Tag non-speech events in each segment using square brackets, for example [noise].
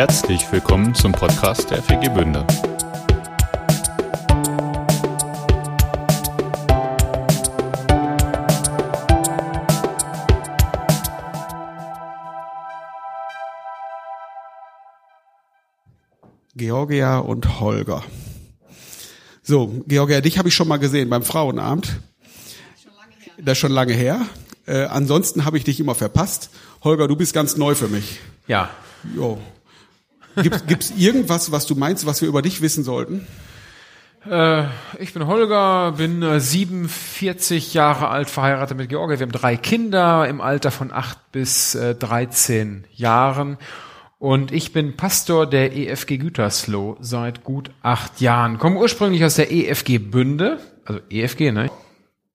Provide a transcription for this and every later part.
Herzlich willkommen zum Podcast der FG Bünde. Georgia und Holger. So, Georgia, dich habe ich schon mal gesehen beim Frauenabend. Das ist schon lange her. Äh, ansonsten habe ich dich immer verpasst. Holger, du bist ganz neu für mich. Ja. Jo. Gibt gibt's irgendwas, was du meinst, was wir über dich wissen sollten? Äh, ich bin Holger, bin äh, 47 Jahre alt, verheiratet mit Georgia. Wir haben drei Kinder im Alter von 8 bis äh, 13 Jahren. Und ich bin Pastor der EFG Gütersloh seit gut acht Jahren. Komme ursprünglich aus der EFG Bünde, also EFG, ne?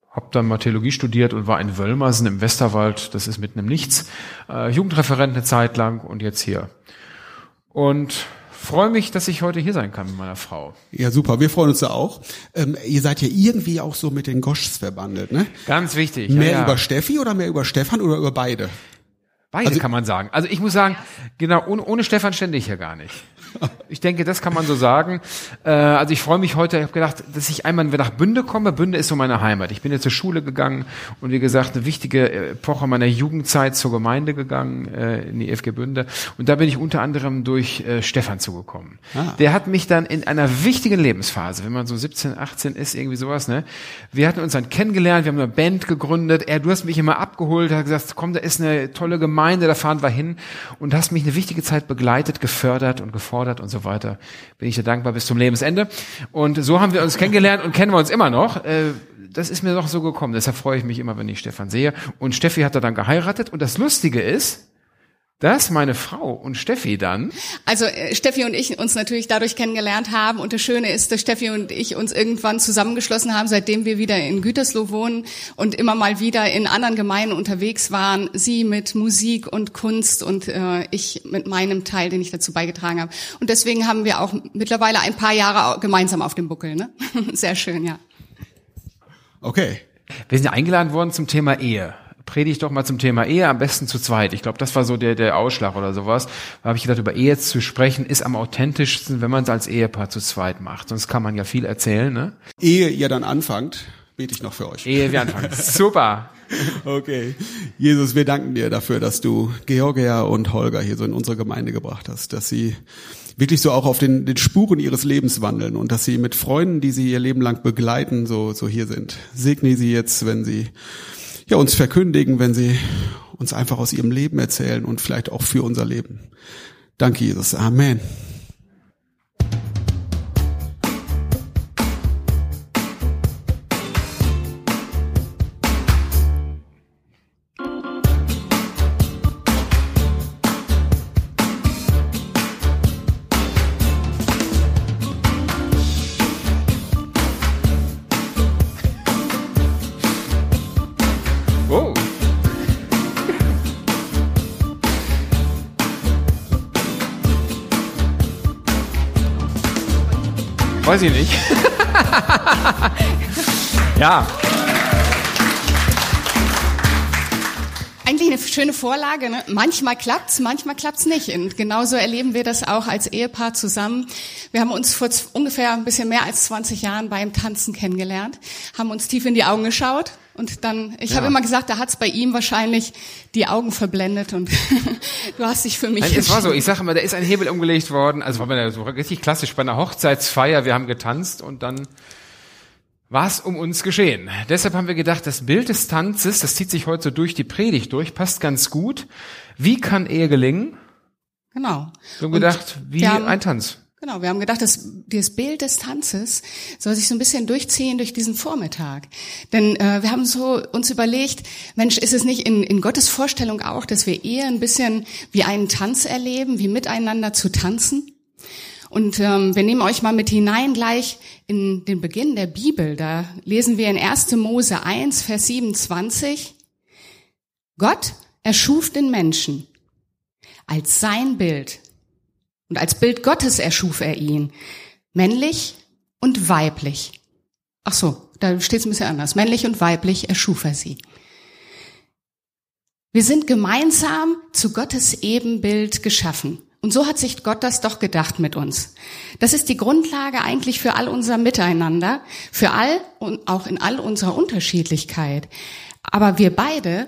Hab dann mal Theologie studiert und war in Wölmersen im Westerwald, das ist mitten im Nichts. Äh, Jugendreferent eine Zeit lang und jetzt hier. Und freue mich, dass ich heute hier sein kann mit meiner Frau. Ja, super. Wir freuen uns da auch. Ähm, ihr seid ja irgendwie auch so mit den Goschs verbandelt, ne? Ganz wichtig. Mehr ja, ja. über Steffi oder mehr über Stefan oder über beide? Beide Also- kann man sagen. Also ich muss sagen, genau, ohne, ohne Stefan stände ich hier gar nicht. Ich denke, das kann man so sagen. Äh, also ich freue mich heute, ich habe gedacht, dass ich einmal wieder nach Bünde komme. Bünde ist so meine Heimat. Ich bin jetzt zur Schule gegangen und wie gesagt, eine wichtige Epoche meiner Jugendzeit zur Gemeinde gegangen, äh, in die FG Bünde. Und da bin ich unter anderem durch äh, Stefan zugekommen. Ah. Der hat mich dann in einer wichtigen Lebensphase, wenn man so 17, 18 ist, irgendwie sowas, ne? Wir hatten uns dann kennengelernt, wir haben eine Band gegründet. Er, du hast mich immer abgeholt, hast gesagt, komm, da ist eine tolle Gemeinde, da fahren wir hin und hast mich eine wichtige Zeit begleitet, gefördert und gefordert und so weiter. Bin ich dir dankbar bis zum Lebensende. Und so haben wir uns kennengelernt und kennen wir uns immer noch. Äh, Das ist mir doch so gekommen. Deshalb freue ich mich immer, wenn ich Stefan sehe. Und Steffi hat er dann geheiratet. Und das Lustige ist, dass meine Frau und Steffi dann Also äh, Steffi und ich uns natürlich dadurch kennengelernt haben und das Schöne ist, dass Steffi und ich uns irgendwann zusammengeschlossen haben, seitdem wir wieder in Gütersloh wohnen und immer mal wieder in anderen Gemeinden unterwegs waren. Sie mit Musik und Kunst und äh, ich mit meinem Teil, den ich dazu beigetragen habe. Und deswegen haben wir auch mittlerweile ein paar Jahre gemeinsam auf dem Buckel. Ne? [laughs] Sehr schön, ja. Okay. Wir sind ja eingeladen worden zum Thema Ehe. Predigt doch mal zum Thema Ehe, am besten zu zweit. Ich glaube, das war so der, der Ausschlag oder sowas. Da habe ich gedacht, über Ehe zu sprechen, ist am authentischsten, wenn man es als Ehepaar zu zweit macht. Sonst kann man ja viel erzählen, ne? Ehe ihr dann anfangt, bete ich noch für euch. Ehe wir anfangen. [laughs] Super. Okay. Jesus, wir danken dir dafür, dass du Georgia und Holger hier so in unsere Gemeinde gebracht hast, dass sie wirklich so auch auf den, den Spuren ihres Lebens wandeln und dass sie mit Freunden, die sie ihr Leben lang begleiten, so, so hier sind. Segne sie jetzt, wenn sie ja, uns verkündigen, wenn sie uns einfach aus ihrem Leben erzählen und vielleicht auch für unser Leben. Danke, Jesus. Amen. Ich nicht. [laughs] ja. Eigentlich eine schöne Vorlage. Ne? Manchmal klappt's, manchmal klappt's nicht. Und genauso erleben wir das auch als Ehepaar zusammen. Wir haben uns vor ungefähr ein bisschen mehr als 20 Jahren beim Tanzen kennengelernt, haben uns tief in die Augen geschaut und dann, ich Ja. habe immer gesagt, da hat's bei ihm wahrscheinlich die Augen verblendet und [laughs] du hast dich für mich Nein, es war so, ich sage immer, da ist ein Hebel umgelegt worden, also war so richtig klassisch bei einer Hochzeitsfeier, wir haben getanzt und dann war es um uns geschehen. Deshalb haben wir gedacht, das Bild des Tanzes, das zieht sich heute so durch die Predigt durch, passt ganz gut. Wie kann Ehe gelingen? Genau. Wir haben gedacht, wie wir haben- ein Tanz. Genau, wir haben gedacht, dass dieses Bild des Tanzes soll sich so ein bisschen durchziehen durch diesen Vormittag. Denn äh, wir haben so uns überlegt, Mensch, ist es nicht in, in Gottes Vorstellung auch, dass wir eher ein bisschen wie einen Tanz erleben, wie miteinander zu tanzen? Und ähm, wir nehmen euch mal mit hinein gleich in den Beginn der Bibel. Da lesen wir in 1. Mose 1, Vers 27. Gott erschuf den Menschen als sein Bild. Und als Bild Gottes erschuf er ihn. Männlich und weiblich. Ach so, da steht es ein bisschen anders. Männlich und weiblich erschuf er sie. Wir sind gemeinsam zu Gottes Ebenbild geschaffen. Und so hat sich Gott das doch gedacht mit uns. Das ist die Grundlage eigentlich für all unser Miteinander, für all und auch in all unserer Unterschiedlichkeit. Aber wir beide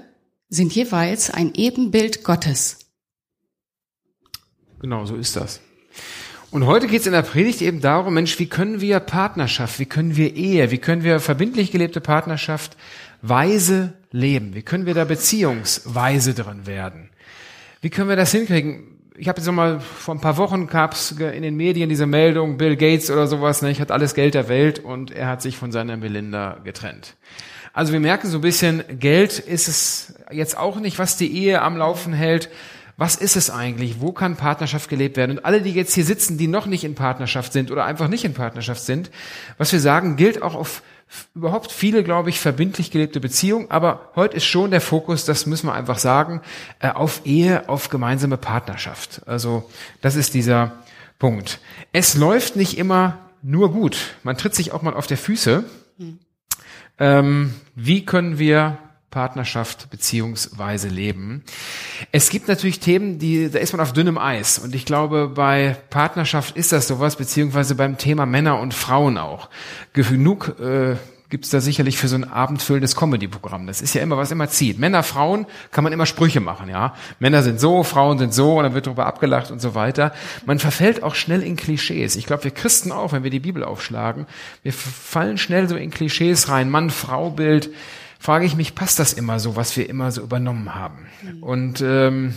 sind jeweils ein Ebenbild Gottes. Genau, so ist das. Und heute geht es in der Predigt eben darum, Mensch, wie können wir Partnerschaft, wie können wir Ehe, wie können wir verbindlich gelebte Partnerschaft weise leben? Wie können wir da beziehungsweise drin werden? Wie können wir das hinkriegen? Ich habe jetzt mal vor ein paar Wochen gab es in den Medien diese Meldung, Bill Gates oder sowas, ne, ich hat alles Geld der Welt und er hat sich von seiner Melinda getrennt. Also wir merken so ein bisschen, Geld ist es jetzt auch nicht, was die Ehe am Laufen hält. Was ist es eigentlich? Wo kann Partnerschaft gelebt werden? Und alle, die jetzt hier sitzen, die noch nicht in Partnerschaft sind oder einfach nicht in Partnerschaft sind, was wir sagen, gilt auch auf überhaupt viele, glaube ich, verbindlich gelebte Beziehungen. Aber heute ist schon der Fokus, das müssen wir einfach sagen, äh, auf Ehe, auf gemeinsame Partnerschaft. Also das ist dieser Punkt. Es läuft nicht immer nur gut. Man tritt sich auch mal auf der Füße. Hm. Ähm, wie können wir Partnerschaft beziehungsweise Leben. Es gibt natürlich Themen, die, da ist man auf dünnem Eis. Und ich glaube, bei Partnerschaft ist das sowas, beziehungsweise beim Thema Männer und Frauen auch. Genug äh, gibt's da sicherlich für so ein abendfüllendes Comedy-Programm. Das ist ja immer, was immer zieht. Männer, Frauen kann man immer Sprüche machen, ja. Männer sind so, Frauen sind so, und dann wird darüber abgelacht und so weiter. Man verfällt auch schnell in Klischees. Ich glaube, wir Christen auch, wenn wir die Bibel aufschlagen, wir fallen schnell so in Klischees rein. Mann-Frau-Bild. Frage ich mich, passt das immer so, was wir immer so übernommen haben? Mhm. Und ähm,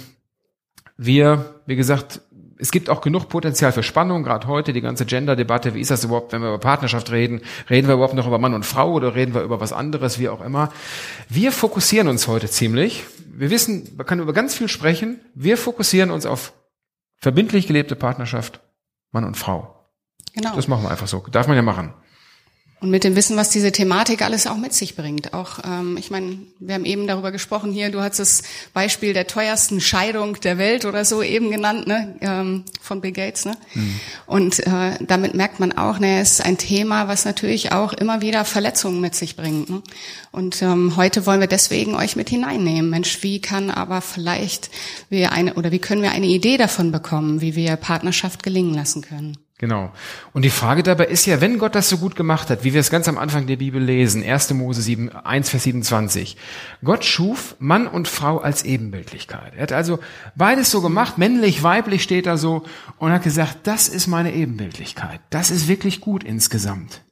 wir, wie gesagt, es gibt auch genug Potenzial für Spannung, gerade heute die ganze Gender-Debatte. Wie ist das überhaupt, wenn wir über Partnerschaft reden? Reden wir überhaupt noch über Mann und Frau oder reden wir über was anderes, wie auch immer? Wir fokussieren uns heute ziemlich. Wir wissen, man kann über ganz viel sprechen. Wir fokussieren uns auf verbindlich gelebte Partnerschaft, Mann und Frau. Genau. Das machen wir einfach so. Darf man ja machen. Und mit dem Wissen, was diese Thematik alles auch mit sich bringt. Auch, ähm, ich meine, wir haben eben darüber gesprochen hier, du hast das Beispiel der teuersten Scheidung der Welt oder so eben genannt, ne, ähm, von Bill Gates. Ne? Mhm. Und äh, damit merkt man auch, ne, es ist ein Thema, was natürlich auch immer wieder Verletzungen mit sich bringt. Ne? Und ähm, heute wollen wir deswegen euch mit hineinnehmen. Mensch, wie kann aber vielleicht wir eine oder wie können wir eine Idee davon bekommen, wie wir Partnerschaft gelingen lassen können? Genau. Und die Frage dabei ist ja, wenn Gott das so gut gemacht hat, wie wir es ganz am Anfang der Bibel lesen, 1. Mose 7, 1, Vers 27. Gott schuf Mann und Frau als Ebenbildlichkeit. Er hat also beides so gemacht, männlich, weiblich steht da so, und hat gesagt, das ist meine Ebenbildlichkeit. Das ist wirklich gut insgesamt.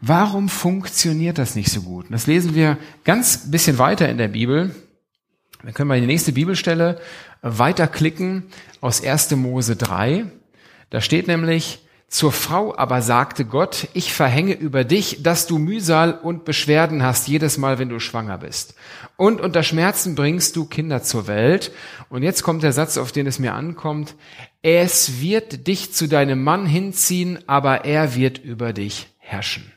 Warum funktioniert das nicht so gut? Das lesen wir ganz bisschen weiter in der Bibel. Dann können wir in die nächste Bibelstelle weiterklicken aus 1. Mose 3. Da steht nämlich, zur Frau aber sagte Gott, ich verhänge über dich, dass du Mühsal und Beschwerden hast jedes Mal, wenn du schwanger bist. Und unter Schmerzen bringst du Kinder zur Welt. Und jetzt kommt der Satz, auf den es mir ankommt. Es wird dich zu deinem Mann hinziehen, aber er wird über dich herrschen.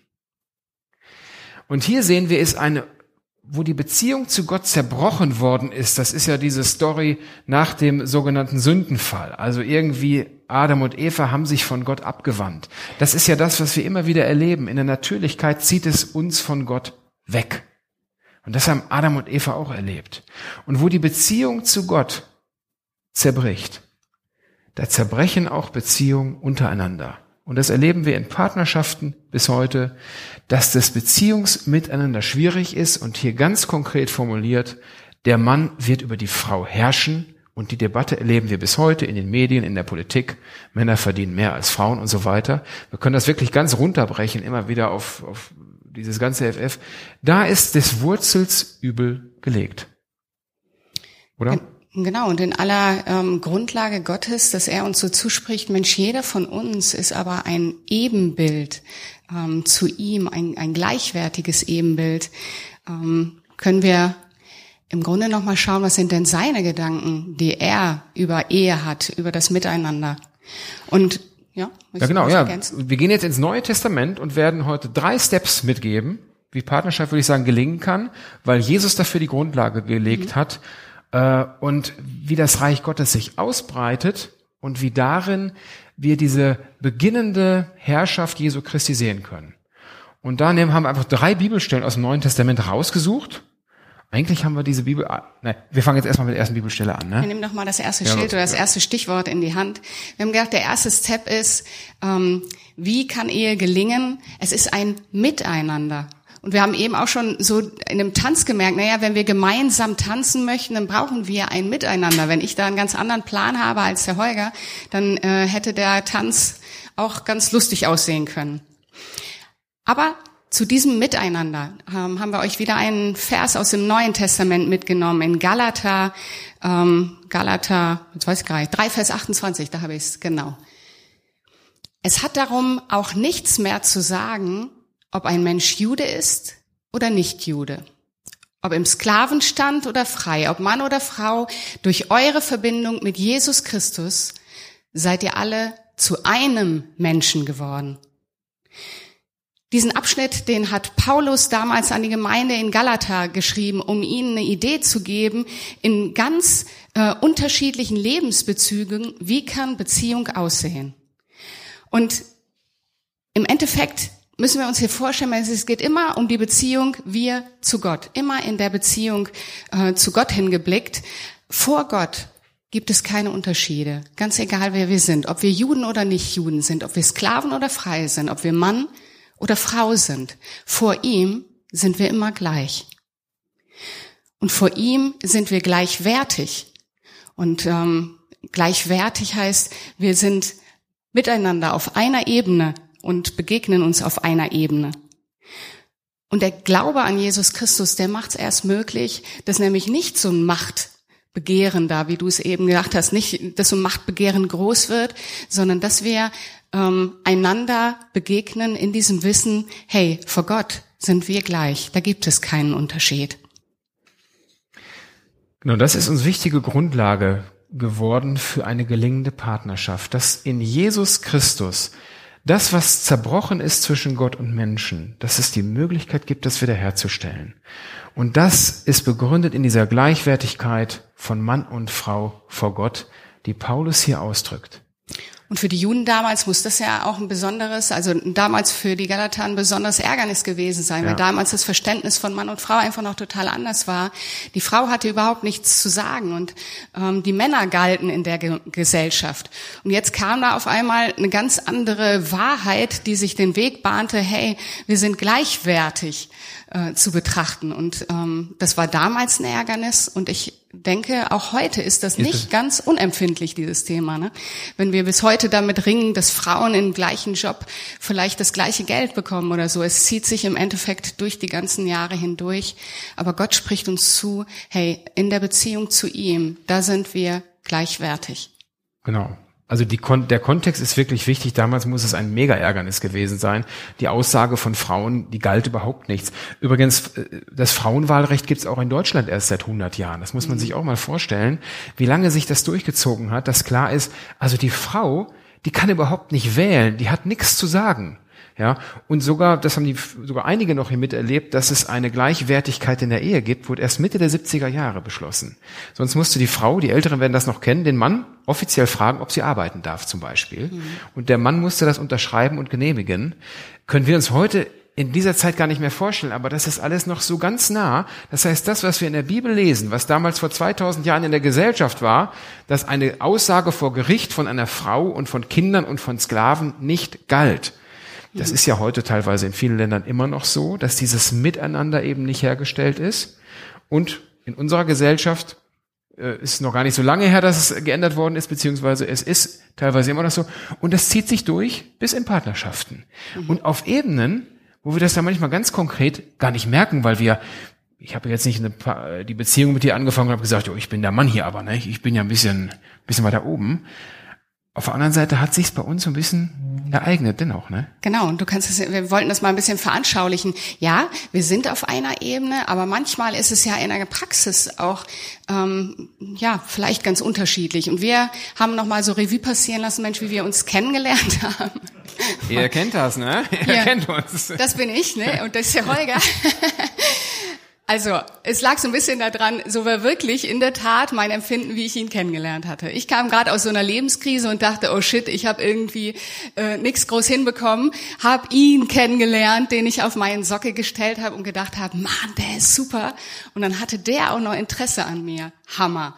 Und hier sehen wir, ist eine wo die Beziehung zu Gott zerbrochen worden ist, das ist ja diese Story nach dem sogenannten Sündenfall. Also irgendwie Adam und Eva haben sich von Gott abgewandt. Das ist ja das, was wir immer wieder erleben. In der Natürlichkeit zieht es uns von Gott weg. Und das haben Adam und Eva auch erlebt. Und wo die Beziehung zu Gott zerbricht, da zerbrechen auch Beziehungen untereinander. Und das erleben wir in Partnerschaften bis heute, dass das Beziehungsmiteinander schwierig ist und hier ganz konkret formuliert, der Mann wird über die Frau herrschen und die Debatte erleben wir bis heute in den Medien, in der Politik. Männer verdienen mehr als Frauen und so weiter. Wir können das wirklich ganz runterbrechen, immer wieder auf, auf dieses ganze FF. Da ist des Wurzels übel gelegt. Oder? Genau, und in aller ähm, Grundlage Gottes, dass er uns so zuspricht, Mensch, jeder von uns ist aber ein Ebenbild ähm, zu ihm, ein, ein gleichwertiges Ebenbild, ähm, können wir im Grunde nochmal schauen, was sind denn seine Gedanken, die er über Ehe hat, über das Miteinander. Und ja, ja genau, ja. Ergänzen? Wir gehen jetzt ins Neue Testament und werden heute drei Steps mitgeben, wie Partnerschaft, würde ich sagen, gelingen kann, weil Jesus dafür die Grundlage gelegt mhm. hat äh, und wie das Reich Gottes sich ausbreitet und wie darin wir diese beginnende Herrschaft Jesu Christi sehen können. Und da haben wir einfach drei Bibelstellen aus dem Neuen Testament rausgesucht eigentlich haben wir diese Bibel, ah, ne, wir fangen jetzt erstmal mit der ersten Bibelstelle an, Wir ne? nehmen doch mal das erste Ja, Schild oder das erste Stichwort in die Hand. Wir haben gedacht, der erste Step ist, ähm, wie kann Ehe gelingen? Es ist ein Miteinander. Und wir haben eben auch schon so in einem Tanz gemerkt, naja, wenn wir gemeinsam tanzen möchten, dann brauchen wir ein Miteinander. Wenn ich da einen ganz anderen Plan habe als der Holger, dann äh, hätte der Tanz auch ganz lustig aussehen können. Aber zu diesem Miteinander ähm, haben wir euch wieder einen Vers aus dem Neuen Testament mitgenommen in Galater, ähm, Galater, jetzt weiß ich gar nicht, 3 Vers 28, da habe ich es, genau. Es hat darum auch nichts mehr zu sagen, ob ein Mensch Jude ist oder nicht Jude. Ob im Sklavenstand oder frei, ob Mann oder Frau, durch eure Verbindung mit Jesus Christus seid ihr alle zu einem Menschen geworden. Diesen Abschnitt, den hat Paulus damals an die Gemeinde in Galata geschrieben, um ihnen eine Idee zu geben, in ganz äh, unterschiedlichen Lebensbezügen, wie kann Beziehung aussehen. Und im Endeffekt müssen wir uns hier vorstellen, es geht immer um die Beziehung wir zu Gott, immer in der Beziehung äh, zu Gott hingeblickt. Vor Gott gibt es keine Unterschiede, ganz egal wer wir sind, ob wir Juden oder nicht Juden sind, ob wir Sklaven oder frei sind, ob wir Mann oder Frau sind. Vor ihm sind wir immer gleich. Und vor ihm sind wir gleichwertig. Und ähm, gleichwertig heißt, wir sind miteinander auf einer Ebene und begegnen uns auf einer Ebene. Und der Glaube an Jesus Christus, der macht es erst möglich, dass nämlich nicht so ein Machtbegehren da, wie du es eben gesagt hast, nicht, dass so ein Machtbegehren groß wird, sondern dass wir ähm, einander begegnen in diesem Wissen, hey, vor Gott sind wir gleich, da gibt es keinen Unterschied. Genau, das ist uns wichtige Grundlage geworden für eine gelingende Partnerschaft, dass in Jesus Christus das, was zerbrochen ist zwischen Gott und Menschen, dass es die Möglichkeit gibt, das wiederherzustellen. Und das ist begründet in dieser Gleichwertigkeit von Mann und Frau vor Gott, die Paulus hier ausdrückt. Und für die Juden damals muss das ja auch ein besonderes, also damals für die Galater ein besonderes Ärgernis gewesen sein, Ja. weil damals das Verständnis von Mann und Frau einfach noch total anders war. Die Frau hatte überhaupt nichts zu sagen und ähm, die Männer galten in der Ge Gesellschaft. Und jetzt kam da auf einmal eine ganz andere Wahrheit, die sich den Weg bahnte, hey, wir sind gleichwertig äh, zu betrachten. Und ähm, das war damals ein Ärgernis und ich denke, auch heute ist das nicht es- ganz unempfindlich, dieses Thema. Ne? Wenn wir bis heute damit ringen, dass Frauen im gleichen Job vielleicht das gleiche Geld bekommen oder so. Es zieht sich im Endeffekt durch die ganzen Jahre hindurch. Aber Gott spricht uns zu, hey, in der Beziehung zu ihm, da sind wir gleichwertig. Genau. Also die Kon der Kontext ist wirklich wichtig. Damals muss es ein Mega-Ärgernis gewesen sein. Die Aussage von Frauen, die galt überhaupt nichts. Übrigens, äh, das Frauenwahlrecht gibt es auch in Deutschland erst seit 100 Jahren. Das muss man sich auch mal vorstellen, wie lange sich das durchgezogen hat, dass klar ist, also die Frau, die kann überhaupt nicht wählen, die hat nichts zu sagen. Ja, und sogar, das haben die sogar einige noch hier miterlebt, dass es eine Gleichwertigkeit in der Ehe gibt, wurde erst Mitte der 70er Jahre beschlossen. Sonst musste die Frau, die Älteren werden das noch kennen, den Mann offiziell fragen, ob sie arbeiten darf zum Beispiel. Und der Mann musste das unterschreiben und genehmigen. Können wir uns heute in dieser Zeit gar nicht mehr vorstellen, aber das ist alles noch so ganz nah. Das heißt, das, was wir in der Bibel lesen, was damals vor 2000 Jahren in der Gesellschaft war, dass eine Aussage vor Gericht von einer Frau und von Kindern und von Sklaven nicht galt. Das ist ja heute teilweise in vielen Ländern immer noch so, dass dieses Miteinander eben nicht hergestellt ist. Und in unserer Gesellschaft äh, ist noch gar nicht so lange her, dass es geändert worden ist, beziehungsweise es ist teilweise immer noch so. Und das zieht sich durch bis in Partnerschaften. Und auf Ebenen, wo wir das dann manchmal ganz konkret gar nicht merken, weil wir ich habe jetzt nicht eine, die Beziehung mit dir angefangen und habe gesagt, oh, ich bin der Mann hier, aber ne, ich bin ja ein bisschen, bisschen weiter oben. Auf der anderen Seite hat sich's bei uns so ein bisschen ereignet, dennoch, ne? Genau, und du kannst es, wir wollten das mal ein bisschen veranschaulichen. Ja, wir sind auf einer Ebene, aber manchmal ist es ja in der Praxis auch ähm, ja vielleicht ganz unterschiedlich. Und wir haben noch mal so Revue passieren lassen, Mensch, wie wir uns kennengelernt [laughs] haben. Ihr kennt das, ne? Ihr Ja. kennt uns. Das bin ich, ne? Und das ist der Holger. [laughs] Also, es lag so ein bisschen daran, so war wirklich in der Tat mein Empfinden, wie ich ihn kennengelernt hatte. Ich kam gerade aus so einer Lebenskrise und dachte, oh shit, ich habe irgendwie äh, nichts groß hinbekommen, habe ihn kennengelernt, den ich auf meinen Sockel gestellt habe und gedacht habe, Mann, der ist super. Und dann hatte der auch noch Interesse an mir. Hammer.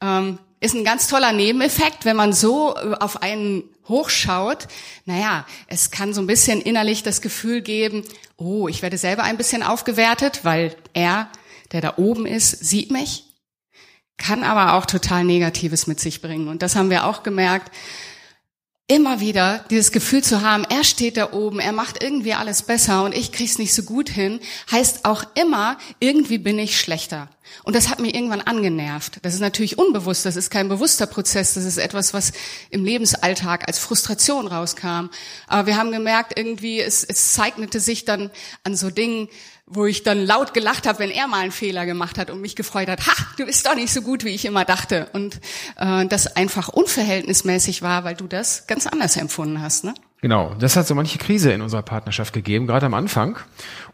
Ähm, ist ein ganz toller Nebeneffekt, wenn man so äh, auf einen hochschaut. Naja, es kann so ein bisschen innerlich das Gefühl geben, oh, ich werde selber ein bisschen aufgewertet, weil er, der da oben ist, sieht mich. Kann aber auch total Negatives mit sich bringen. Und das haben wir auch gemerkt. Immer wieder dieses Gefühl zu haben, er steht da oben, er macht irgendwie alles besser und ich krieg's nicht so gut hin, heißt auch immer, irgendwie bin ich schlechter. Und das hat mich irgendwann angenervt. Das ist natürlich unbewusst, das ist kein bewusster Prozess, das ist etwas, was im Lebensalltag als Frustration rauskam. Aber wir haben gemerkt, irgendwie, es, es zeichnete sich dann an so Dingen, wo ich dann laut gelacht habe, wenn er mal einen Fehler gemacht hat und mich gefreut hat, ha, du bist doch nicht so gut, wie ich immer dachte. Und äh, das einfach unverhältnismäßig war, weil du das ganz anders empfunden hast. Ne? Genau, das hat so manche Krise in unserer Partnerschaft gegeben, gerade am Anfang.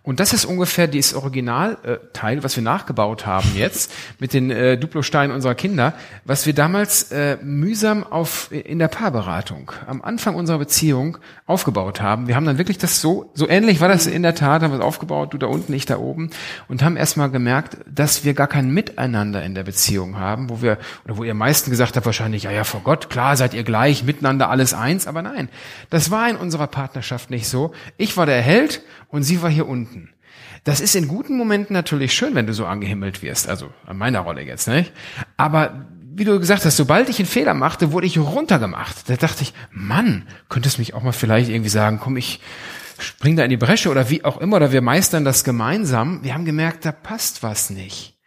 Und das ist ungefähr das Originalteil, was wir nachgebaut haben jetzt [laughs] mit den äh, Duplosteinen unserer Kinder, was wir damals äh, mühsam auf in der Paarberatung am Anfang unserer Beziehung aufgebaut haben. Wir haben dann wirklich das so so ähnlich war das in der Tat, haben wir es aufgebaut, du da unten, ich da oben und haben erstmal gemerkt, dass wir gar kein Miteinander in der Beziehung haben, wo wir oder wo ihr meisten gesagt habt wahrscheinlich, ja ja vor Gott, klar seid ihr gleich, miteinander alles eins, aber nein, das war in unserer Partnerschaft nicht so. Ich war der Held und sie war hier unten. Das ist in guten Momenten natürlich schön, wenn du so angehimmelt wirst, also an meiner Rolle jetzt, nicht? Aber wie du gesagt hast, sobald ich einen Fehler machte, wurde ich runtergemacht. Da dachte ich, Mann, könntest mich auch mal vielleicht irgendwie sagen, komm, ich spring da in die Bresche oder wie auch immer, oder wir meistern das gemeinsam. Wir haben gemerkt, da passt was nicht.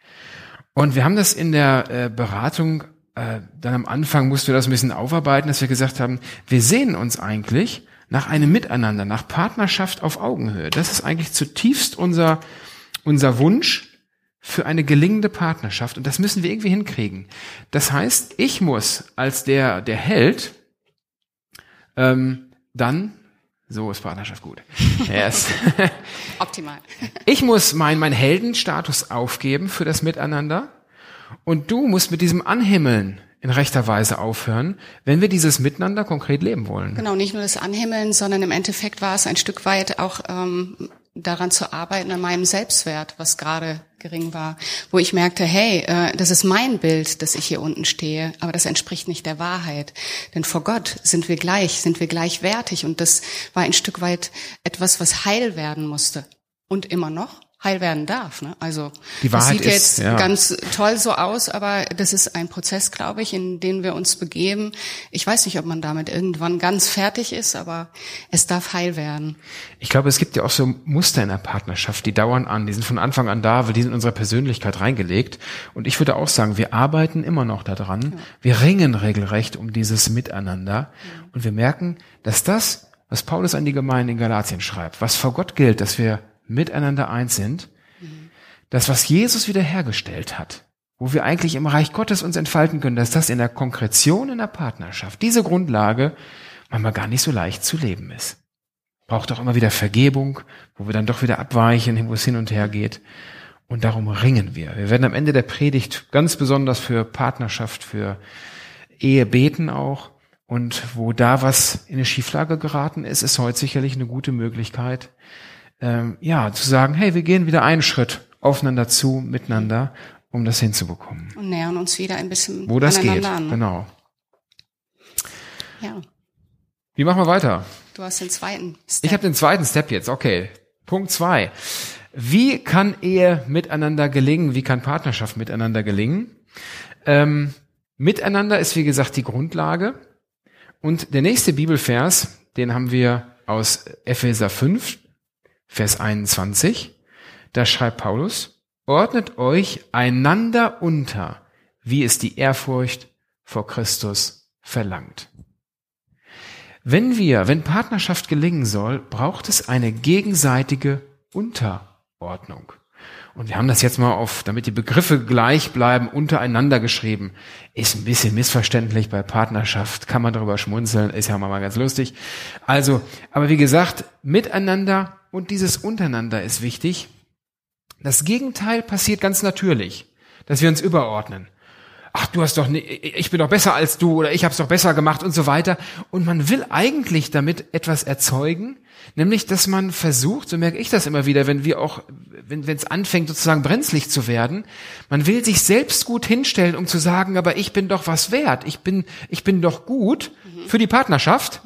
Und wir haben das in der äh, Beratung, äh, dann am Anfang mussten wir das ein bisschen aufarbeiten, dass wir gesagt haben, wir sehen uns eigentlich, nach einem Miteinander, nach Partnerschaft auf Augenhöhe. Das ist eigentlich zutiefst unser, unser Wunsch für eine gelingende Partnerschaft und das müssen wir irgendwie hinkriegen. Das heißt, ich muss als der, der Held ähm, dann so ist Partnerschaft gut. [laughs] Yes. Optimal. Ich muss mein, mein Heldenstatus aufgeben für das Miteinander und du musst mit diesem Anhimmeln in rechter Weise aufhören, wenn wir dieses Miteinander konkret leben wollen. Genau, nicht nur das Anhimmeln, sondern im Endeffekt war es ein Stück weit auch ähm, daran zu arbeiten an meinem Selbstwert, was gerade gering war, wo ich merkte, hey, äh, das ist mein Bild, dass ich hier unten stehe, aber das entspricht nicht der Wahrheit. Denn vor Gott sind wir gleich, sind wir gleichwertig und das war ein Stück weit etwas, was heil werden musste und immer noch heil werden darf. Ne? Also Die Wahrheit das sieht ist, jetzt ja. ganz toll so aus, aber das ist ein Prozess, glaube ich, in den wir uns begeben. Ich weiß nicht, ob man damit irgendwann ganz fertig ist, aber es darf heil werden. Ich glaube, es gibt ja auch so Muster in der Partnerschaft, die dauern an, die sind von Anfang an da, weil die sind in unserer Persönlichkeit reingelegt. Und ich würde auch sagen, wir arbeiten immer noch daran. Wir ringen regelrecht um dieses Miteinander. Und wir merken, dass das, was Paulus an die Gemeinde in Galatien schreibt, was vor Gott gilt, dass wir miteinander eins sind, das, was Jesus wiederhergestellt hat, wo wir eigentlich im Reich Gottes uns entfalten können, dass das in der Konkretion in der Partnerschaft, diese Grundlage, manchmal gar nicht so leicht zu leben ist. Braucht auch immer wieder Vergebung, wo wir dann doch wieder abweichen, wo es hin und her geht. Und darum ringen wir. Wir werden am Ende der Predigt ganz besonders für Partnerschaft, für Ehe beten auch. Und wo da was in eine Schieflage geraten ist, ist heute sicherlich eine gute Möglichkeit, ähm, ja, zu sagen, hey, wir gehen wieder einen Schritt aufeinander zu, miteinander, um das hinzubekommen. Und nähern uns wieder ein bisschen Wo das geht, an. ne? genau. Ja, Wie machen wir weiter? du hast den zweiten Step. Ich habe den zweiten Step jetzt, okay. Punkt zwei. Wie kann Ehe miteinander gelingen? Wie kann Partnerschaft miteinander gelingen? Ähm, miteinander ist, wie gesagt, die Grundlage. Und der nächste Bibelvers, den haben wir aus Epheser 5, Vers 21. Da schreibt Paulus, ordnet euch einander unter, wie es die Ehrfurcht vor Christus verlangt. Wenn wir, wenn Partnerschaft gelingen soll, braucht es eine gegenseitige Unterordnung. Und wir haben das jetzt mal auf, damit die Begriffe gleich bleiben, untereinander geschrieben. Ist ein bisschen missverständlich bei Partnerschaft, kann man darüber schmunzeln, ist ja mal ganz lustig. Also, aber wie gesagt, miteinander und dieses untereinander ist wichtig. Das Gegenteil passiert ganz natürlich, dass wir uns überordnen. Ach, du hast doch, ne, ich bin doch besser als du oder ich habe es doch besser gemacht und so weiter. Und man will eigentlich damit etwas erzeugen, nämlich, dass man versucht, so merke ich das immer wieder, wenn wir auch, wenn es anfängt sozusagen brenzlig zu werden, man will sich selbst gut hinstellen, um zu sagen, aber ich bin doch was wert, ich bin, ich bin doch gut für die Partnerschaft.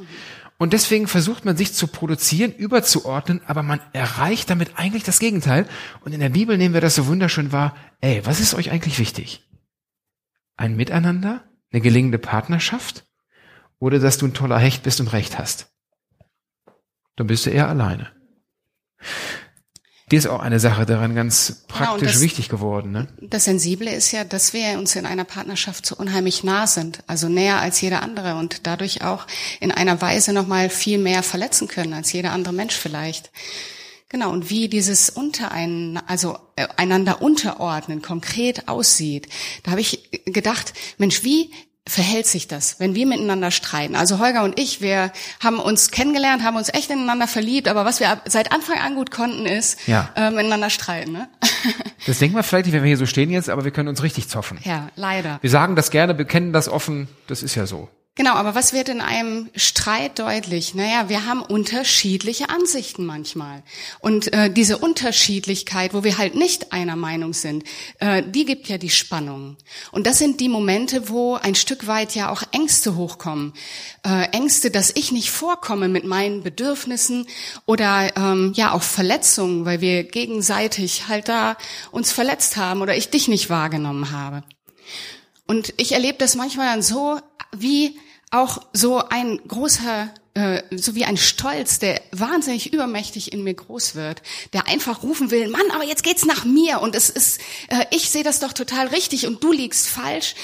Und deswegen versucht man sich zu produzieren, überzuordnen, aber man erreicht damit eigentlich das Gegenteil. Und in der Bibel nehmen wir das so wunderschön wahr. Ey, was ist euch eigentlich wichtig? Ein Miteinander? Eine gelingende Partnerschaft? Oder dass du ein toller Hecht bist und Recht hast? Dann bist du eher alleine. Dir ist auch eine Sache daran ganz praktisch ja, das, wichtig geworden. Ne? Das Sensible ist ja, dass wir uns in einer Partnerschaft so unheimlich nah sind, also näher als jeder andere und dadurch auch in einer Weise nochmal viel mehr verletzen können als jeder andere Mensch vielleicht. Genau, und wie dieses unterein, also äh, einander unterordnen konkret aussieht, da habe ich gedacht, Mensch, wie verhält sich das, wenn wir miteinander streiten? Also Holger und ich, wir haben uns kennengelernt, haben uns echt ineinander verliebt, aber was wir seit Anfang an gut konnten, ist ja. äh, miteinander streiten. Ne? [laughs] Das denken wir vielleicht nicht, wenn wir hier so stehen jetzt, aber wir können uns richtig zoffen. Ja, leider. Wir sagen das gerne, bekennen das offen, das ist ja so. Genau, aber was wird in einem Streit deutlich? Naja, wir haben unterschiedliche Ansichten manchmal. Und äh, diese Unterschiedlichkeit, wo wir halt nicht einer Meinung sind, äh, die gibt ja die Spannung. Und das sind die Momente, wo ein Stück weit ja auch Ängste hochkommen. Äh, Ängste, dass ich nicht vorkomme mit meinen Bedürfnissen oder ähm, ja auch Verletzungen, weil wir gegenseitig halt da uns verletzt haben oder ich dich nicht wahrgenommen habe. Und ich erlebe das manchmal dann so, wie auch so ein großer, äh, so wie ein Stolz, der wahnsinnig übermächtig in mir groß wird, der einfach rufen will, Mann, aber jetzt geht's nach mir und es ist, äh, ich sehe das doch total richtig und du liegst falsch.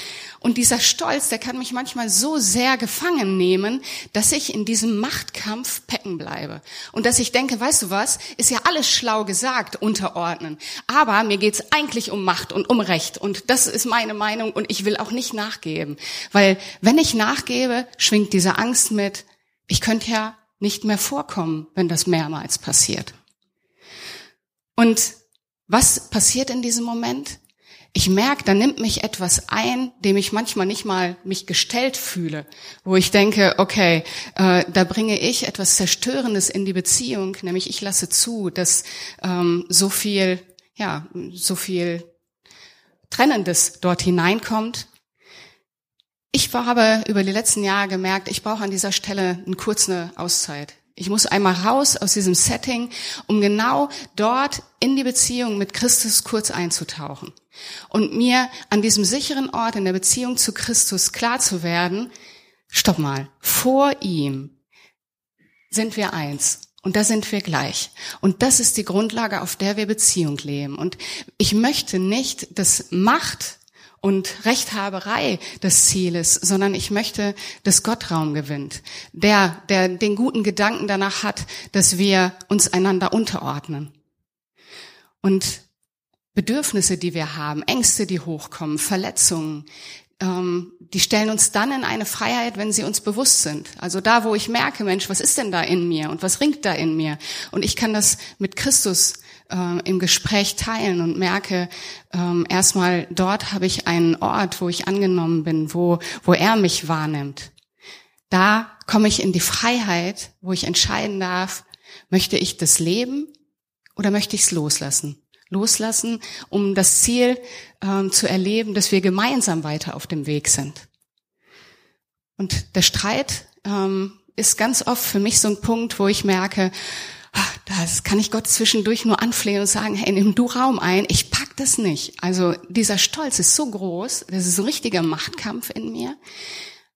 Und dieser Stolz, der kann mich manchmal so sehr gefangen nehmen, dass ich in diesem Machtkampf pecken bleibe. Und dass ich denke, weißt du was, ist ja alles schlau gesagt, unterordnen. Aber mir geht's eigentlich um Macht und um Recht. Und das ist meine Meinung und ich will auch nicht nachgeben. Weil wenn ich nachgebe, schwingt diese Angst mit, ich könnte ja nicht mehr vorkommen, wenn das mehrmals passiert. Und was passiert in diesem Moment? Ich merke, da nimmt mich etwas ein, dem ich manchmal nicht mal mich gestellt fühle, wo ich denke, okay, äh, da bringe ich etwas Zerstörendes in die Beziehung, nämlich ich lasse zu, dass ähm, so viel, ja, so viel Trennendes dort hineinkommt. Ich habe über die letzten Jahre gemerkt, ich brauche an dieser Stelle eine kurze Auszeit. Ich muss einmal raus aus diesem Setting, um genau dort in die Beziehung mit Christus kurz einzutauchen und mir an diesem sicheren Ort in der Beziehung zu Christus klar zu werden, stopp mal, vor ihm sind wir eins. Und da sind wir gleich. Und das ist die Grundlage, auf der wir Beziehung leben. Und ich möchte nicht, dass Macht und Rechthaberei das Ziel ist, sondern ich möchte, dass Gott Raum gewinnt. Der, der den guten Gedanken danach hat, dass wir uns einander unterordnen. Und Bedürfnisse, die wir haben, Ängste, die hochkommen, Verletzungen, ähm, die stellen uns dann in eine Freiheit, wenn sie uns bewusst sind. Also da, wo ich merke, Mensch, was ist denn da in mir und was ringt da in mir? Und ich kann das mit Christus äh, im Gespräch teilen und merke, ähm, erstmal dort habe ich einen Ort, wo ich angenommen bin, wo, wo er mich wahrnimmt. Da komme ich in die Freiheit, wo ich entscheiden darf, möchte ich das leben oder möchte ich es loslassen? loslassen, um das Ziel ähm, zu erleben, dass wir gemeinsam weiter auf dem Weg sind. Und der Streit ähm, ist ganz oft für mich so ein Punkt, wo ich merke, das kann ich Gott zwischendurch nur anflehen und sagen, hey, nimm du Raum ein, ich pack das nicht. Also dieser Stolz ist so groß, das ist ein richtiger Machtkampf in mir.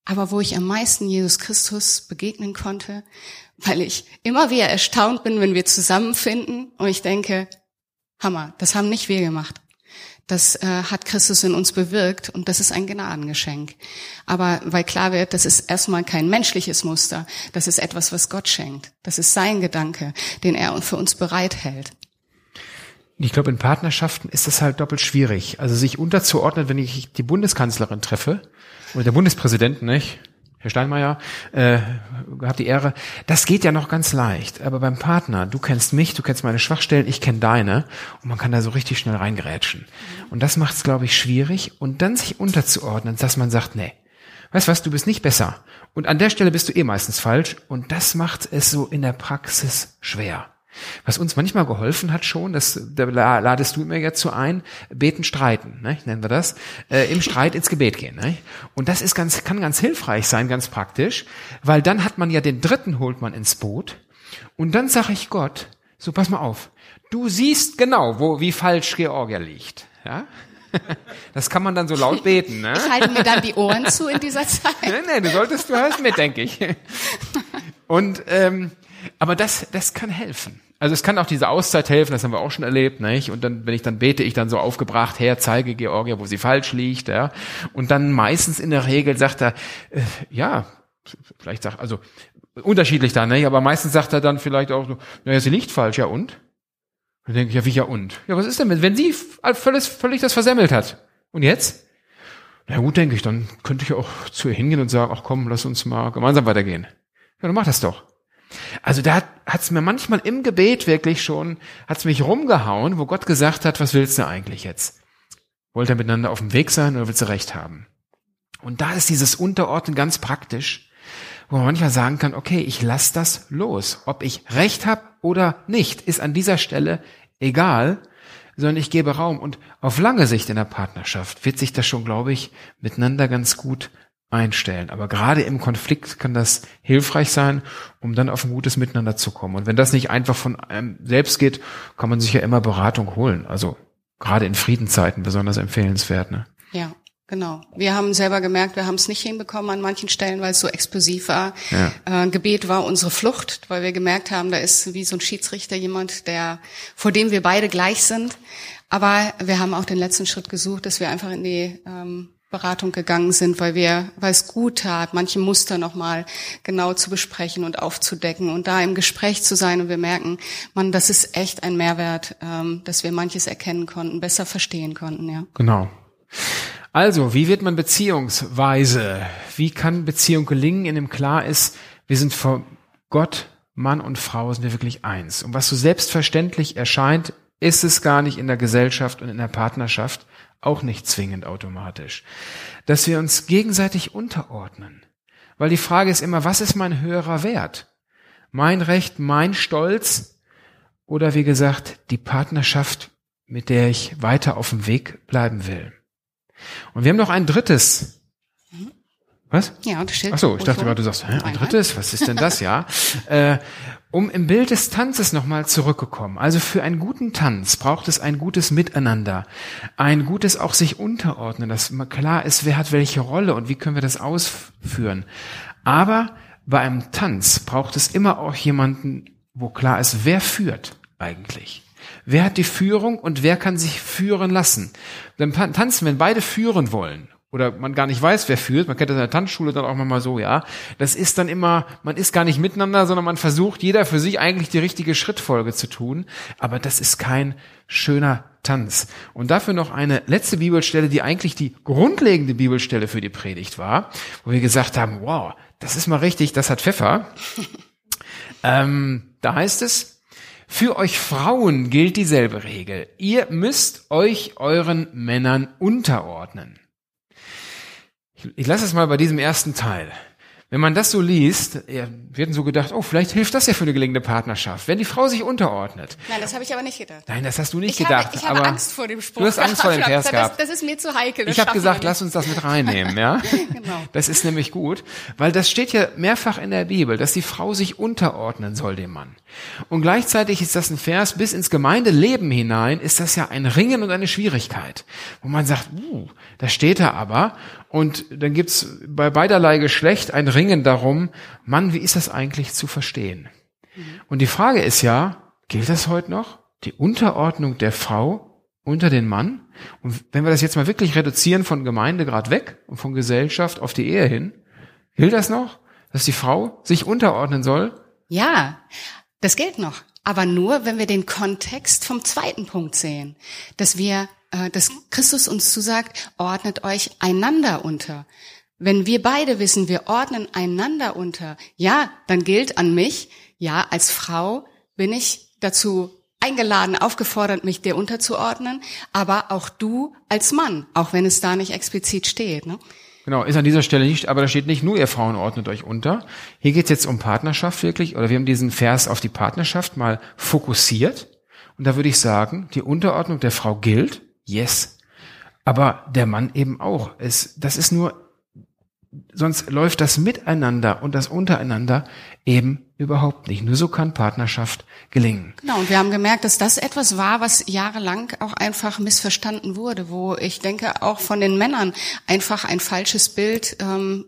Aber wo ich am meisten Jesus Christus begegnen konnte, weil ich immer wieder erstaunt bin, wenn wir zusammenfinden und ich denke, Hammer. Das haben nicht wir gemacht. Das äh, hat Christus in uns bewirkt und das ist ein Gnadengeschenk. Aber weil klar wird, das ist erstmal kein menschliches Muster, das ist etwas, was Gott schenkt. Das ist sein Gedanke, den er für uns bereithält. Ich glaube, in Partnerschaften ist das halt doppelt schwierig. Also sich unterzuordnen, wenn ich die Bundeskanzlerin treffe oder der Bundespräsidenten, nicht? Herr Steinmeier, äh, habt die Ehre. Das geht ja noch ganz leicht. Aber beim Partner, du kennst mich, du kennst meine Schwachstellen, ich kenne deine. Und man kann da so richtig schnell reingerätschen. Und das macht es, glaube ich, schwierig. Und dann sich unterzuordnen, dass man sagt, nee, weißt was, du bist nicht besser. Und an der Stelle bist du eh meistens falsch. Und das macht es so in der Praxis schwer. Was uns manchmal geholfen hat schon, das da ladest du immer jetzt so ein, beten, streiten, ne, nennen wir das, äh, im Streit ins Gebet gehen. Ne? Und das ist ganz, kann ganz hilfreich sein, ganz praktisch, weil dann hat man ja den Dritten holt man ins Boot und dann sage ich Gott, so pass mal auf, du siehst genau, wo wie falsch Georgia liegt, ja? [laughs] Das kann man dann so laut beten. Ne? Ich halte mir dann die Ohren zu in dieser [laughs] Zeit. Nee, nee, du solltest, du hörst mit, denke ich. Und ähm, aber das, das kann helfen. Also es kann auch diese Auszeit helfen, das haben wir auch schon erlebt, nicht? Und dann, wenn ich dann bete, ich dann so aufgebracht, Herr, zeige Georgia, wo sie falsch liegt, ja. Und dann meistens in der Regel sagt er, äh, ja, vielleicht sagt, also unterschiedlich dann, nicht? Aber meistens sagt er dann vielleicht auch so, naja, sie liegt falsch, ja und? Dann denke ich, ja, wie ja und? Ja, was ist denn, wenn sie völlig, völlig das versemmelt hat? Und jetzt? Na gut, denke ich, dann könnte ich auch zu ihr hingehen und sagen, ach komm, lass uns mal gemeinsam weitergehen. Ja, dann mach das doch. Also da hat es mir manchmal im Gebet wirklich schon, hat es mich rumgehauen, wo Gott gesagt hat, was willst du eigentlich jetzt? Wollt ihr miteinander auf dem Weg sein oder willst du recht haben? Und da ist dieses Unterordnen ganz praktisch, wo man manchmal sagen kann, okay, ich lass das los. Ob ich recht habe oder nicht, ist an dieser Stelle egal, sondern ich gebe Raum. Und auf lange Sicht in der Partnerschaft wird sich das schon, glaube ich, miteinander ganz gut einstellen. Aber gerade im Konflikt kann das hilfreich sein, um dann auf ein gutes Miteinander zu kommen. Und wenn das nicht einfach von einem selbst geht, kann man sich ja immer Beratung holen. Also gerade in Friedenzeiten besonders empfehlenswert. Ne? Ja. Genau. Wir haben selber gemerkt, wir haben es nicht hinbekommen an manchen Stellen, weil es so explosiv war. Ja. Äh, Gebet war unsere Flucht, weil wir gemerkt haben, da ist wie so ein Schiedsrichter jemand, der vor dem wir beide gleich sind. Aber wir haben auch den letzten Schritt gesucht, dass wir einfach in die ähm, Beratung gegangen sind, weil wir, weil es gut tat, manche Muster nochmal genau zu besprechen und aufzudecken und da im Gespräch zu sein und wir merken, man, das ist echt ein Mehrwert, ähm, dass wir manches erkennen konnten, besser verstehen konnten, ja. Genau. Also, wie wird man beziehungsweise? Wie kann Beziehung gelingen, in dem klar ist, wir sind vor Gott, Mann und Frau sind wir wirklich eins. Und was so selbstverständlich erscheint, ist es gar nicht in der Gesellschaft und in der Partnerschaft auch nicht zwingend automatisch. Dass wir uns gegenseitig unterordnen. Weil die Frage ist immer, was ist mein höherer Wert? Mein Recht, mein Stolz oder wie gesagt, die Partnerschaft, mit der ich weiter auf dem Weg bleiben will. Und wir haben noch ein drittes. Was? Ja, das steht. Ach so, ich dachte gerade, du sagst, hä, ein drittes? Was ist denn das? Ja. [laughs] äh, um im Bild des Tanzes nochmal zurückgekommen. Also für einen guten Tanz braucht es ein gutes Miteinander, ein gutes auch sich unterordnen, dass klar ist, wer hat welche Rolle und wie können wir das ausführen. Aber bei einem Tanz braucht es immer auch jemanden, wo klar ist, wer führt eigentlich. Wer hat die Führung und wer kann sich führen lassen? Beim Tanzen, wenn beide führen wollen oder man gar nicht weiß, wer führt, man kennt das in der Tanzschule dann auch mal so, ja, das ist dann immer, man ist gar nicht miteinander, sondern man versucht jeder für sich eigentlich die richtige Schrittfolge zu tun, aber das ist kein schöner Tanz. Und dafür noch eine letzte Bibelstelle, die eigentlich die grundlegende Bibelstelle für die Predigt war, wo wir gesagt haben, wow, das ist mal richtig, das hat Pfeffer. [laughs] ähm, da heißt es, für euch Frauen gilt dieselbe Regel. Ihr müsst euch euren Männern unterordnen ich lasse es mal bei diesem ersten Teil. Wenn man das so liest, ja, werden so gedacht, oh, vielleicht hilft das ja für eine gelingende Partnerschaft, wenn die Frau sich unterordnet. Nein, das habe ich aber nicht gedacht. Nein, das hast du nicht ich gedacht. Habe, ich habe Angst vor dem Spruch. Du hast Angst vor dem Vers gehabt. Das, das ist mir zu heikel. Ich habe gesagt, lass uns das mit reinnehmen, [laughs] ja? genau. Das ist nämlich gut, weil das steht ja mehrfach in der Bibel, dass die Frau sich unterordnen soll dem Mann. Und gleichzeitig ist das ein Vers, bis ins Gemeindeleben hinein ist das ja ein Ringen und eine Schwierigkeit, wo man sagt, uh, da steht er aber und dann gibt's bei beiderlei Geschlecht ein Ringen darum, Mann, wie ist das eigentlich zu verstehen? Mhm. Und die Frage ist ja, gilt das heute noch? Die Unterordnung der Frau unter den Mann? Und wenn wir das jetzt mal wirklich reduzieren von Gemeinde gerade weg und von Gesellschaft auf die Ehe hin, gilt das noch, dass die Frau sich unterordnen soll? Ja, das gilt noch. Aber nur, wenn wir den Kontext vom zweiten Punkt sehen, dass wir äh, dass Christus uns zusagt, ordnet euch einander unter. Wenn wir beide wissen, wir ordnen einander unter, ja, dann gilt an mich, ja, als Frau bin ich dazu eingeladen, aufgefordert, mich dir unterzuordnen, aber auch du als Mann, auch wenn es da nicht explizit steht. Ne? Genau, ist an dieser Stelle nicht, aber da steht nicht nur, ihr Frauen ordnet euch unter. Hier geht's jetzt um Partnerschaft wirklich, oder wir haben diesen Vers auf die Partnerschaft mal fokussiert. Und da würde ich sagen, die Unterordnung der Frau gilt, yes, aber der Mann eben auch. Es, das ist nur, sonst läuft das Miteinander und das Untereinander eben überhaupt nicht. Nur so kann Partnerschaft gelingen. Genau, und wir haben gemerkt, dass das etwas war, was jahrelang auch einfach missverstanden wurde, wo ich denke auch von den Männern einfach ein falsches Bild, ähm,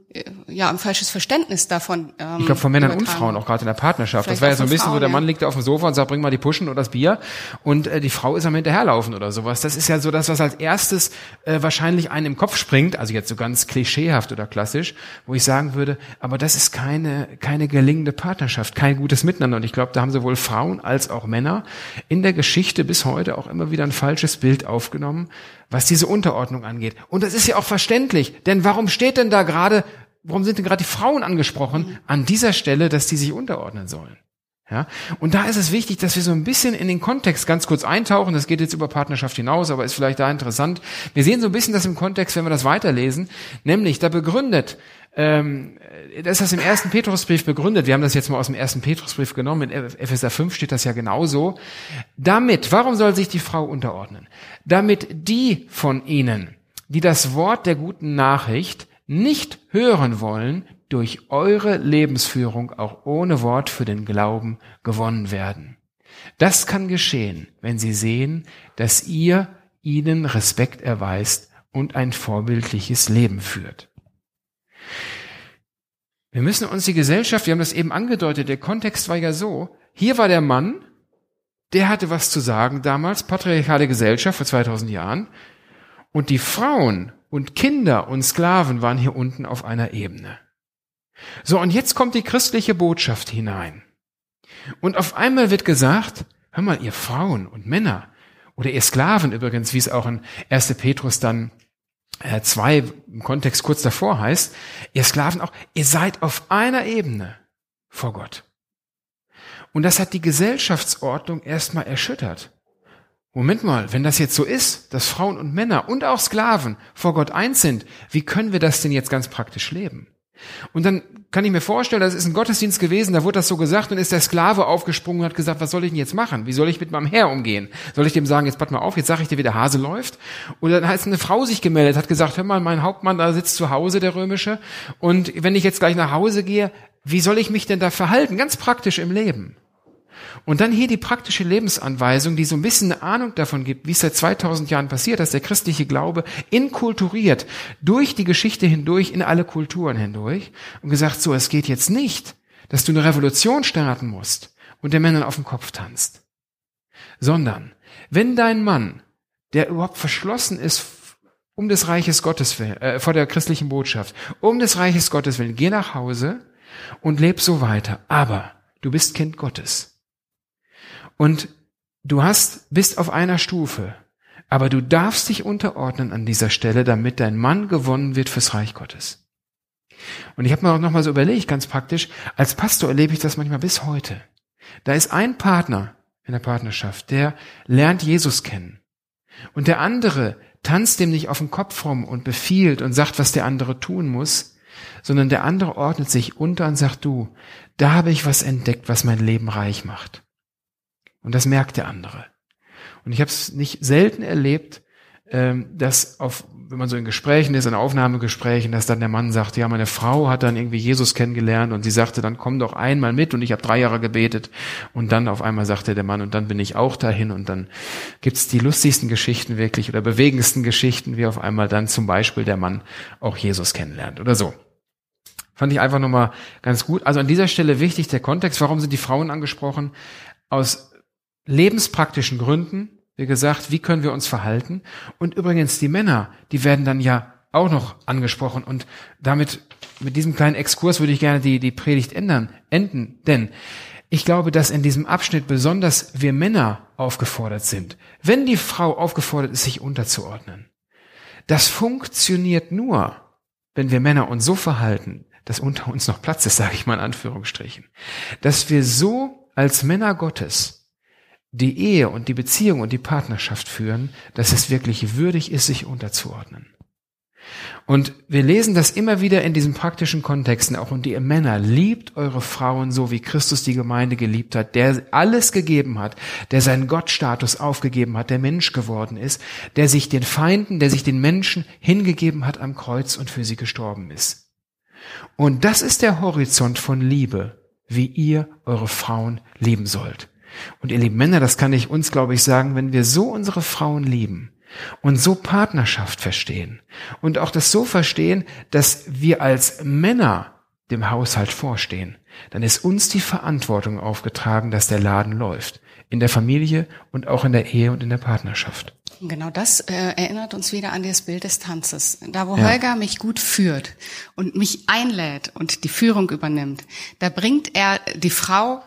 ja, ein falsches Verständnis davon. Ähm, ich glaube von Männern übertragen. und Frauen, auch gerade in der Partnerschaft. Vielleicht das war ja so ein bisschen Frauen, so, der Mann liegt auf dem Sofa und sagt, bring mal die Puschen oder das Bier und äh, die Frau ist am hinterherlaufen oder sowas. Das ist ja so das, was als erstes äh, wahrscheinlich einem im Kopf springt, also jetzt so ganz klischeehaft oder klassisch, wo ich sagen würde, aber das ist keine, keine gelingende Partnerschaft, kein gutes Miteinander. Und ich glaube, da haben sowohl Frauen als auch Männer in der Geschichte bis heute auch immer wieder ein falsches Bild aufgenommen, was diese Unterordnung angeht. Und das ist ja auch verständlich, denn warum steht denn da gerade, warum sind denn gerade die Frauen angesprochen an dieser Stelle, dass die sich unterordnen sollen? Ja, und da ist es wichtig, dass wir so ein bisschen in den Kontext ganz kurz eintauchen. Das geht jetzt über Partnerschaft hinaus, aber ist vielleicht da interessant. Wir sehen so ein bisschen das im Kontext, wenn wir das weiterlesen. Nämlich, da begründet ähm, das ist das im ersten Petrusbrief begründet. Wir haben das jetzt mal aus dem ersten Petrusbrief genommen. In Epheser 5 steht das ja genauso. Damit, warum soll sich die Frau unterordnen? Damit die von ihnen, die das Wort der guten Nachricht nicht hören wollen, durch eure Lebensführung auch ohne Wort für den Glauben gewonnen werden. Das kann geschehen, wenn sie sehen, dass ihr ihnen Respekt erweist und ein vorbildliches Leben führt. Wir müssen uns die Gesellschaft, wir haben das eben angedeutet, der Kontext war ja so, hier war der Mann, der hatte was zu sagen damals, patriarchale Gesellschaft vor 2000 Jahren, und die Frauen und Kinder und Sklaven waren hier unten auf einer Ebene. So, und jetzt kommt die christliche Botschaft hinein. Und auf einmal wird gesagt, hör mal, ihr Frauen und Männer, oder ihr Sklaven übrigens, wie es auch in 1. Petrus dann äh, zwei im Kontext kurz davor heißt, ihr Sklaven auch, ihr seid auf einer Ebene vor Gott. Und das hat die Gesellschaftsordnung erstmal erschüttert. Moment mal, wenn das jetzt so ist, dass Frauen und Männer und auch Sklaven vor Gott eins sind, wie können wir das denn jetzt ganz praktisch leben? Und dann kann ich mir vorstellen, das ist ein Gottesdienst gewesen, da wurde das so gesagt und ist der Sklave aufgesprungen und hat gesagt, was soll ich denn jetzt machen? Wie soll ich mit meinem Herr umgehen? Soll ich dem sagen, jetzt pass mal auf, jetzt sage ich dir, wie der Hase läuft? Oder dann hat eine Frau sich gemeldet, hat gesagt, hör mal, mein Hauptmann da sitzt zu Hause, der römische, und wenn ich jetzt gleich nach Hause gehe, wie soll ich mich denn da verhalten? Ganz praktisch im Leben. Und dann hier die praktische Lebensanweisung, die so ein bisschen eine Ahnung davon gibt, wie es seit 2000 Jahren passiert, dass der christliche Glaube inkulturiert, durch die Geschichte hindurch, in alle Kulturen hindurch und gesagt, so, es geht jetzt nicht, dass du eine Revolution starten musst und der Männern auf den Kopf tanzt, sondern wenn dein Mann, der überhaupt verschlossen ist um des Reiches Gottes willen, äh, vor der christlichen Botschaft, um des Reiches Gottes willen, geh nach Hause und leb so weiter. Aber du bist Kind Gottes. Und du hast, bist auf einer Stufe, aber du darfst dich unterordnen an dieser Stelle, damit dein Mann gewonnen wird fürs Reich Gottes. Und ich habe mir auch noch mal so überlegt, ganz praktisch, als Pastor erlebe ich das manchmal bis heute. Da ist ein Partner in der Partnerschaft, der lernt Jesus kennen. Und der andere tanzt dem nicht auf den Kopf rum und befiehlt und sagt, was der andere tun muss, sondern der andere ordnet sich unter und sagt, du, da habe ich was entdeckt, was mein Leben reich macht. Und das merkt der andere. Und ich habe es nicht selten erlebt, ähm, dass auf, wenn man so in Gesprächen ist, in Aufnahmegesprächen, dass dann der Mann sagt, ja, meine Frau hat dann irgendwie Jesus kennengelernt und sie sagte, dann komm doch einmal mit und ich habe drei Jahre gebetet und dann auf einmal sagte der Mann und dann bin ich auch dahin und dann gibt's die lustigsten Geschichten wirklich oder bewegendsten Geschichten, wie auf einmal dann zum Beispiel der Mann auch Jesus kennenlernt oder so. Fand ich einfach nochmal ganz gut. Also an dieser Stelle wichtig der Kontext. Warum sind die Frauen angesprochen? Aus lebenspraktischen Gründen, wie gesagt, wie können wir uns verhalten? Und übrigens die Männer, die werden dann ja auch noch angesprochen und damit mit diesem kleinen Exkurs würde ich gerne die, die Predigt ändern, enden, denn ich glaube, dass in diesem Abschnitt besonders wir Männer aufgefordert sind. Wenn die Frau aufgefordert ist, sich unterzuordnen, das funktioniert nur, wenn wir Männer uns so verhalten, dass unter uns noch Platz ist, sage ich mal in Anführungsstrichen, dass wir so als Männer Gottes die Ehe und die Beziehung und die Partnerschaft führen, dass es wirklich würdig ist, sich unterzuordnen. Und wir lesen das immer wieder in diesen praktischen Kontexten auch. Und ihr Männer, liebt eure Frauen so, wie Christus die Gemeinde geliebt hat, der alles gegeben hat, der seinen Gottstatus aufgegeben hat, der Mensch geworden ist, der sich den Feinden, der sich den Menschen hingegeben hat am Kreuz und für sie gestorben ist. Und das ist der Horizont von Liebe, wie ihr eure Frauen lieben sollt. Und ihr lieben Männer, das kann ich uns, glaube ich, sagen, wenn wir so unsere Frauen lieben, und so Partnerschaft verstehen und auch das so verstehen, dass wir als Männer dem Haushalt vorstehen, dann ist uns die Verantwortung aufgetragen, dass der Laden läuft. In der Familie und auch in der Ehe und in der Partnerschaft. Genau das äh, erinnert uns wieder an das Bild des Tanzes. Da, wo ja. Holger mich gut führt und mich einlädt und die Führung übernimmt, da bringt er die Frau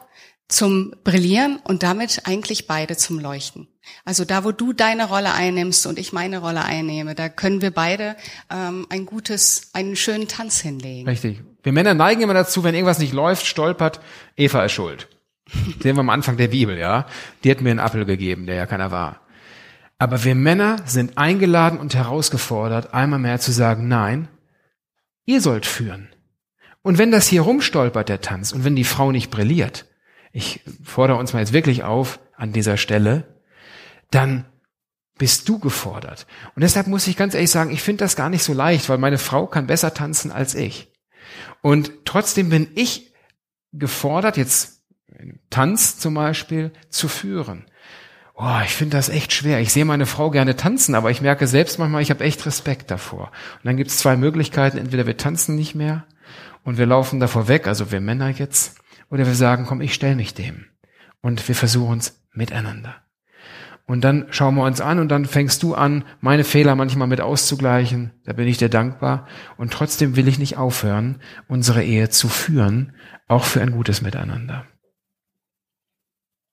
zum Brillieren und damit eigentlich beide zum Leuchten. Also da, wo du deine Rolle einnimmst und ich meine Rolle einnehme, da können wir beide ähm, ein gutes, einen schönen Tanz hinlegen. Richtig. Wir Männer neigen immer dazu, wenn irgendwas nicht läuft, stolpert, Eva ist schuld. Sehen wir am Anfang der Bibel, ja. Die hat mir einen Apfel gegeben, der ja keiner war. Aber wir Männer sind eingeladen und herausgefordert, einmal mehr zu sagen, nein, ihr sollt führen. Und wenn das hier rumstolpert, der Tanz, und wenn die Frau nicht brilliert, ich fordere uns mal jetzt wirklich auf an dieser Stelle, dann bist du gefordert. Und deshalb muss ich ganz ehrlich sagen, ich finde das gar nicht so leicht, weil meine Frau kann besser tanzen als ich. Und trotzdem bin ich gefordert, jetzt Tanz zum Beispiel, zu führen. Oh, ich finde das echt schwer. Ich sehe meine Frau gerne tanzen, aber ich merke selbst manchmal, ich habe echt Respekt davor. Und dann gibt es zwei Möglichkeiten. Entweder wir tanzen nicht mehr und wir laufen davor weg, also wir Männer jetzt, oder wir sagen, komm, ich stell mich dem. Und wir versuchen es miteinander. Und dann schauen wir uns an und dann fängst du an, meine Fehler manchmal mit auszugleichen. Da bin ich dir dankbar. Und trotzdem will ich nicht aufhören, unsere Ehe zu führen, auch für ein gutes Miteinander.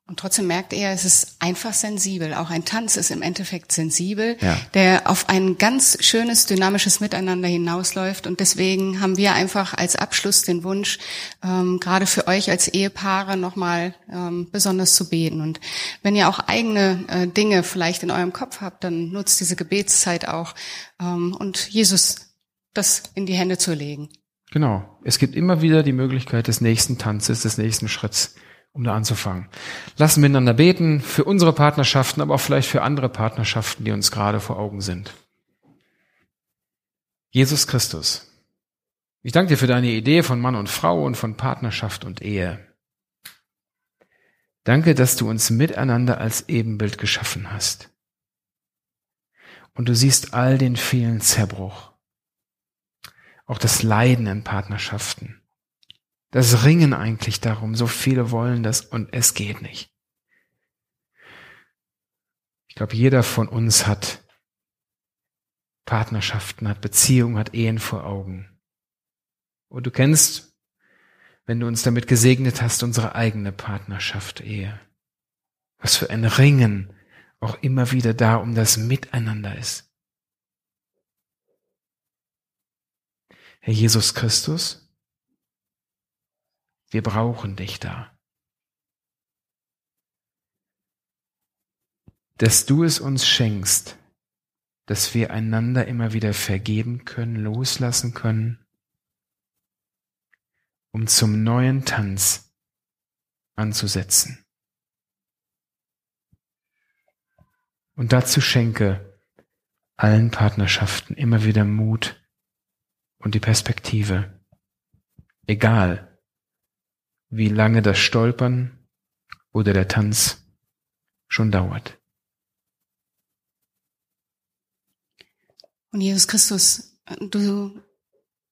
Und trotzdem merkt er, es ist einfach sensibel. Auch ein Tanz ist im Endeffekt sensibel, ja. der auf ein ganz schönes, dynamisches Miteinander hinausläuft. Und deswegen haben wir einfach als Abschluss den Wunsch, ähm, gerade für euch als Ehepaare nochmal ähm, besonders zu beten. Und wenn ihr auch eigene äh, Dinge vielleicht in eurem Kopf habt, dann nutzt diese Gebetszeit auch ähm, und Jesus das in die Hände zu legen. Genau. Es gibt immer wieder die Möglichkeit des nächsten Tanzes, des nächsten Schritts um da anzufangen. Lassen wir miteinander beten für unsere Partnerschaften, aber auch vielleicht für andere Partnerschaften, die uns gerade vor Augen sind. Jesus Christus, ich danke dir für deine Idee von Mann und Frau und von Partnerschaft und Ehe. Danke, dass du uns miteinander als Ebenbild geschaffen hast. Und du siehst all den vielen Zerbruch, auch das Leiden in Partnerschaften das Ringen eigentlich darum. So viele wollen das und es geht nicht. Ich glaube, jeder von uns hat Partnerschaften, hat Beziehungen, hat Ehen vor Augen. Und du kennst, wenn du uns damit gesegnet hast, unsere eigene Partnerschaft, Ehe. Was für ein Ringen auch immer wieder da um das Miteinander ist. Herr Jesus Christus, wir brauchen dich da. Dass du es uns schenkst, dass wir einander immer wieder vergeben können, loslassen können, um zum neuen Tanz anzusetzen. Und dazu schenke allen Partnerschaften immer wieder Mut und die Perspektive, egal wie lange das Stolpern oder der Tanz schon dauert. Und Jesus Christus, du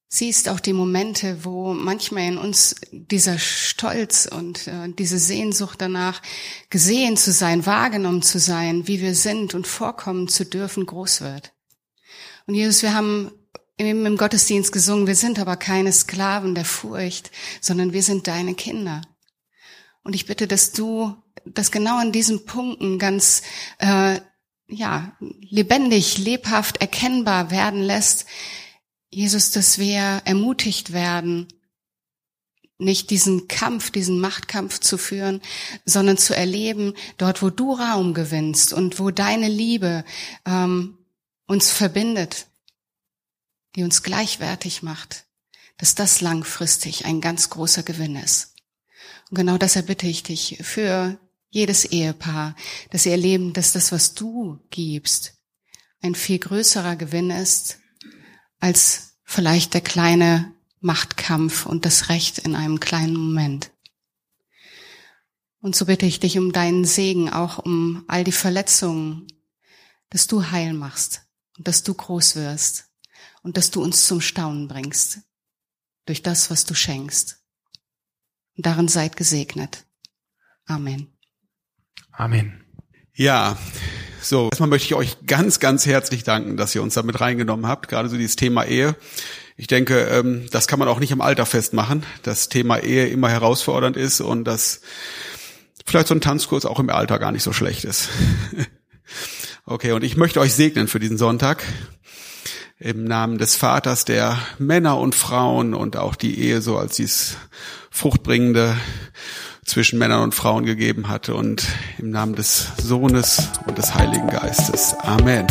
siehst auch die Momente, wo manchmal in uns dieser Stolz und äh, diese Sehnsucht danach, gesehen zu sein, wahrgenommen zu sein, wie wir sind und vorkommen zu dürfen, groß wird. Und Jesus, wir haben eben im Gottesdienst gesungen, wir sind aber keine Sklaven der Furcht, sondern wir sind deine Kinder. Und ich bitte, dass du das genau an diesen Punkten ganz äh, ja lebendig, lebhaft erkennbar werden lässt. Jesus, dass wir ermutigt werden, nicht diesen Kampf, diesen Machtkampf zu führen, sondern zu erleben, dort, wo du Raum gewinnst und wo deine Liebe ähm, uns verbindet, die uns gleichwertig macht, dass das langfristig ein ganz großer Gewinn ist. Und genau das erbitte ich dich für jedes Ehepaar, dass sie erleben, dass das, was du gibst, ein viel größerer Gewinn ist als vielleicht der kleine Machtkampf und das Recht in einem kleinen Moment. Und so bitte ich dich um deinen Segen, auch um all die Verletzungen, dass du heil machst und dass du groß wirst und dass du uns zum Staunen bringst durch das, was du schenkst. Und darin seid gesegnet. Amen. Amen. Ja, so, erstmal möchte ich euch ganz, ganz herzlich danken, dass ihr uns damit reingenommen habt, gerade so dieses Thema Ehe. Ich denke, ähm, das kann man auch nicht im Alter festmachen, dass Thema Ehe immer herausfordernd ist und dass vielleicht so ein Tanzkurs auch im Alter gar nicht so schlecht ist. [laughs] okay, und ich möchte euch segnen für diesen Sonntag im Namen des Vaters, der Männer und Frauen und auch die Ehe so als dies fruchtbringende zwischen Männern und Frauen gegeben hatte und im Namen des Sohnes und des Heiligen Geistes. Amen.